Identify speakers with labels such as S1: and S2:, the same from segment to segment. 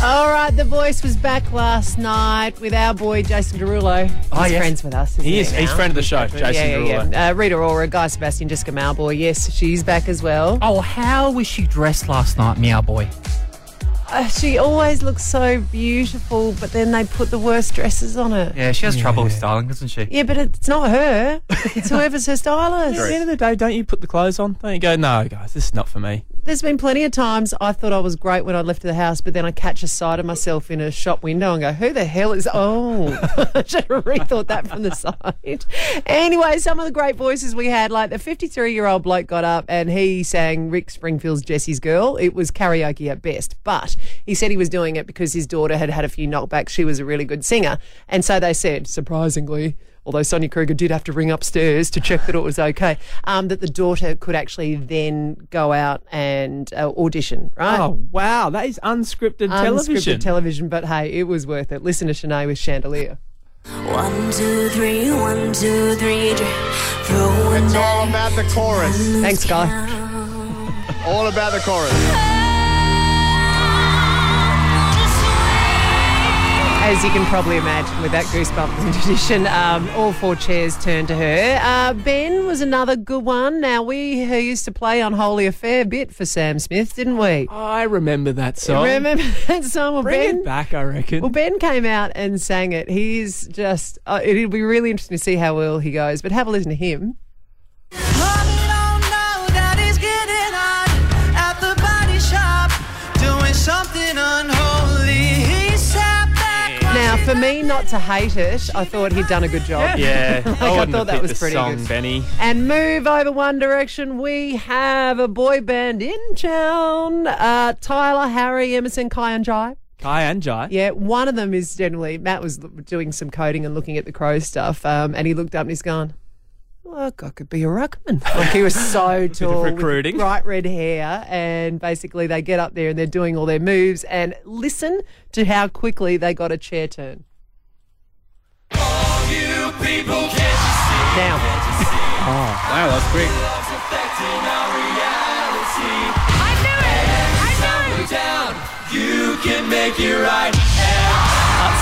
S1: All right, The Voice was back last night with our boy Jason Derulo. He's
S2: Oh, yes.
S1: friends with us. Isn't
S2: He
S1: he
S2: is. He's
S1: now?
S2: friend of the show, Jason
S1: yeah, yeah,
S2: Derulo.
S1: yeah. Uh, Rita Ora, Guy Sebastian, Jessica Mauboy. Yes, she's back as well.
S3: Oh, how was she dressed last night, Mauboy?
S1: Uh, she always looks so beautiful, but then they put the worst dresses on her.
S3: Yeah, she has trouble with styling, doesn't she?
S1: Yeah, but it's not her. It's whoever's her stylist.
S2: At the end of the day, don't you put the clothes on? Don't you go, no, guys, this is not for me.
S1: There's been plenty of times I thought I was great when I left the house, but then I catch a sight of myself in a shop window and go, "Who the hell is?" Oh, I should have rethought that from the side. Anyway, some of the great voices we had, like the 53-year-old bloke got up and he sang Rick Springfield's "Jessie's Girl." It was karaoke at best, but he said he was doing it because his daughter had had a few knockbacks. She was a really good singer, and so they said, surprisingly although Sonia Kruger did have to ring upstairs to check that it was okay, um, that the daughter could actually then go out and uh, audition, right?
S2: Oh, wow. That is unscripted, television.
S1: Unscripted television, but hey, it was worth it. Listen to Shanae with Chandelier.
S4: One, two, three, one, two, three, dr-
S5: It's all about the chorus.
S1: Thanks, Guy.
S5: All about the chorus.
S1: As you can probably imagine, with that Goosebumps edition, um, all four chairs turned to her. Uh, ben was another good one. Now, we who used to play Unholy a fair bit for Sam Smith, didn't we?
S2: I remember that song.
S1: Remember that song? Well,
S2: Bring
S1: ben,
S2: it back, I reckon.
S1: Well, Ben came out and sang it. He's just, uh, it'll be really interesting to see how well he goes, but have a listen to him. For me not to hate it, I thought he'd done a good job.
S2: yeah,
S1: Like,
S2: I
S1: I thought that was pretty
S2: song,
S1: good.
S2: Benny.
S1: And move over one direction, we have a boy band in town. Uh, Tyler, Harry, Emerson, Kai and Jai.
S2: Kai and Jai.
S1: Yeah, one of them is generally, Matt was doing some coding and looking at the crow stuff, um, and he looked up and he's gone, Look, I could be a ruckman. Like he was so tall, with
S2: recruiting.
S1: bright red hair, and basically they get up there and they're doing all their moves. And listen to how quickly they got a chair turn. Now,
S2: Wow, that's quick.
S1: oh,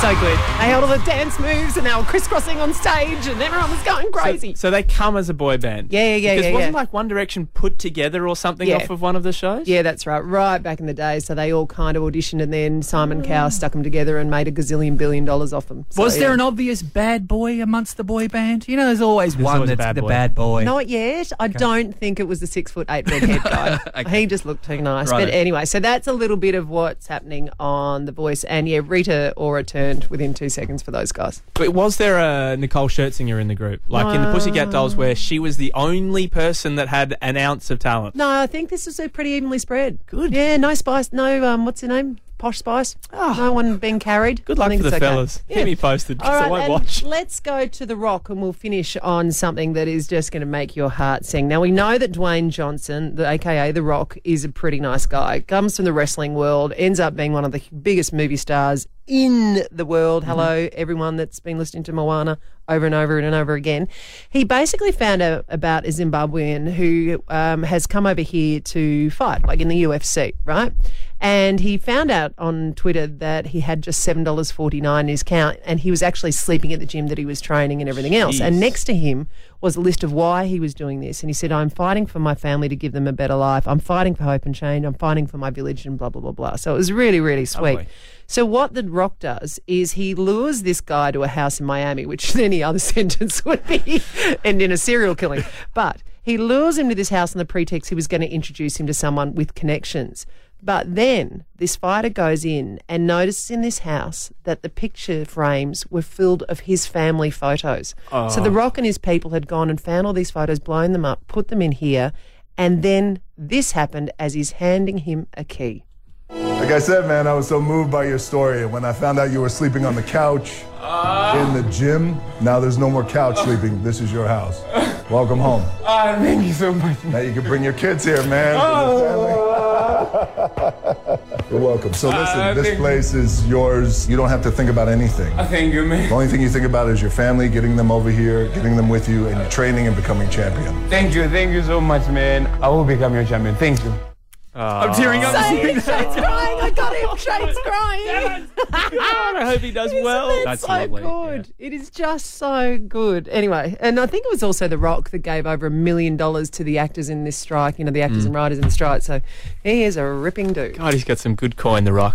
S1: so good. They held all the dance moves and they were crisscrossing on stage, and everyone was going crazy.
S2: So they come as a boy band.
S1: Yeah, yeah, yeah,
S2: Because
S1: yeah,
S2: wasn't
S1: yeah.
S2: like One Direction put together or something
S1: Yeah.
S2: off of one of the shows?
S1: Yeah, that's right. Right back in the day. So they all kind of auditioned and then Simon Cowell mm. stuck them together and made a gazillion billion dollars off them. So,
S3: Was there
S1: yeah.
S3: an obvious bad boy amongst the boy band? You know, there's always one
S2: always
S3: that's
S2: bad
S3: the
S2: boy.
S3: bad boy.
S1: Not yet. I don't think it was the six foot eight redhead guy. He just looked too nice.
S3: Righto.
S1: But anyway, so that's a little bit of what's happening on The Voice. And yeah, Rita Ora turned within two seconds for those guys.
S2: But was there a Nicole Scherzinger in the group? Like in the Pussycat Dolls, where she was the only person that had an ounce of talent?
S1: No, I think this was a pretty evenly spread. Good. Yeah, no spice. No, um, what's her name? Posh Spice. no one being carried.
S2: Good luck for the
S1: okay.
S2: fellas.
S1: Yeah.
S2: Keep me posted because I won't
S1: and
S2: watch.
S1: let's go to The Rock and we'll finish on something that is just going to make your heart sing. Now, we know that Dwayne Johnson, the, aka The Rock, is a pretty nice guy. Comes from the wrestling world, ends up being one of the biggest movie stars in the world.
S2: Mm-hmm.
S1: Hello, everyone that's been listening to Moana over and over and over again. He basically found out about a Zimbabwean who um, has come over here to fight, like in the UFC, right? And he found out on Twitter that he had just seven dollars forty nine in his account, and he was actually sleeping at the gym that he was training and everything else. And next to him was a list of why he was doing this. And he said, "I'm fighting for my family to give them a better life. I'm fighting for hope and change. I'm fighting for my village, and blah blah blah blah." So it was really really sweet.
S2: Lovely.
S1: So what the Rock does is he lures this guy to a house in Miami, which any other sentence would be end in a serial killing. But he lures him to this house on the pretext he was going to introduce him to someone with connections. But then this fighter goes in and notices in this house that the picture frames were filled of his family photos. So the Rock and his people had gone and found all these photos, blown them up, put them in here, and then this happened as he's handing him a key.
S6: Like I said, man, I was so moved by your story. And when I found out you were sleeping on the couch in the gym, now there's no more couch sleeping. This is your house. Welcome home.
S2: Ah, thank you so much.
S6: Now you can bring your kids here, man. You're welcome. So listen,
S2: Ah,
S6: this place is yours. You don't have to think about anything.
S2: Thank you, man.
S6: The only thing you think about is your family, getting them over here, getting them with you, and your training and becoming champion.
S7: Thank you, thank you so much, man. I will become your champion. Thank you.
S2: I'm tearing up.
S1: Shane's crying. I got him. Shane's crying.
S2: God, I hope he does well.
S1: It's
S7: That's
S1: so
S7: lovely,
S1: good. It is just so good. Anyway, and I think it was also The Rock that gave over a million dollars to the actors in this strike, you know, the actors mm. and writers in the strike. So he is a ripping dude.
S2: God, he's got some good coin, The Rock.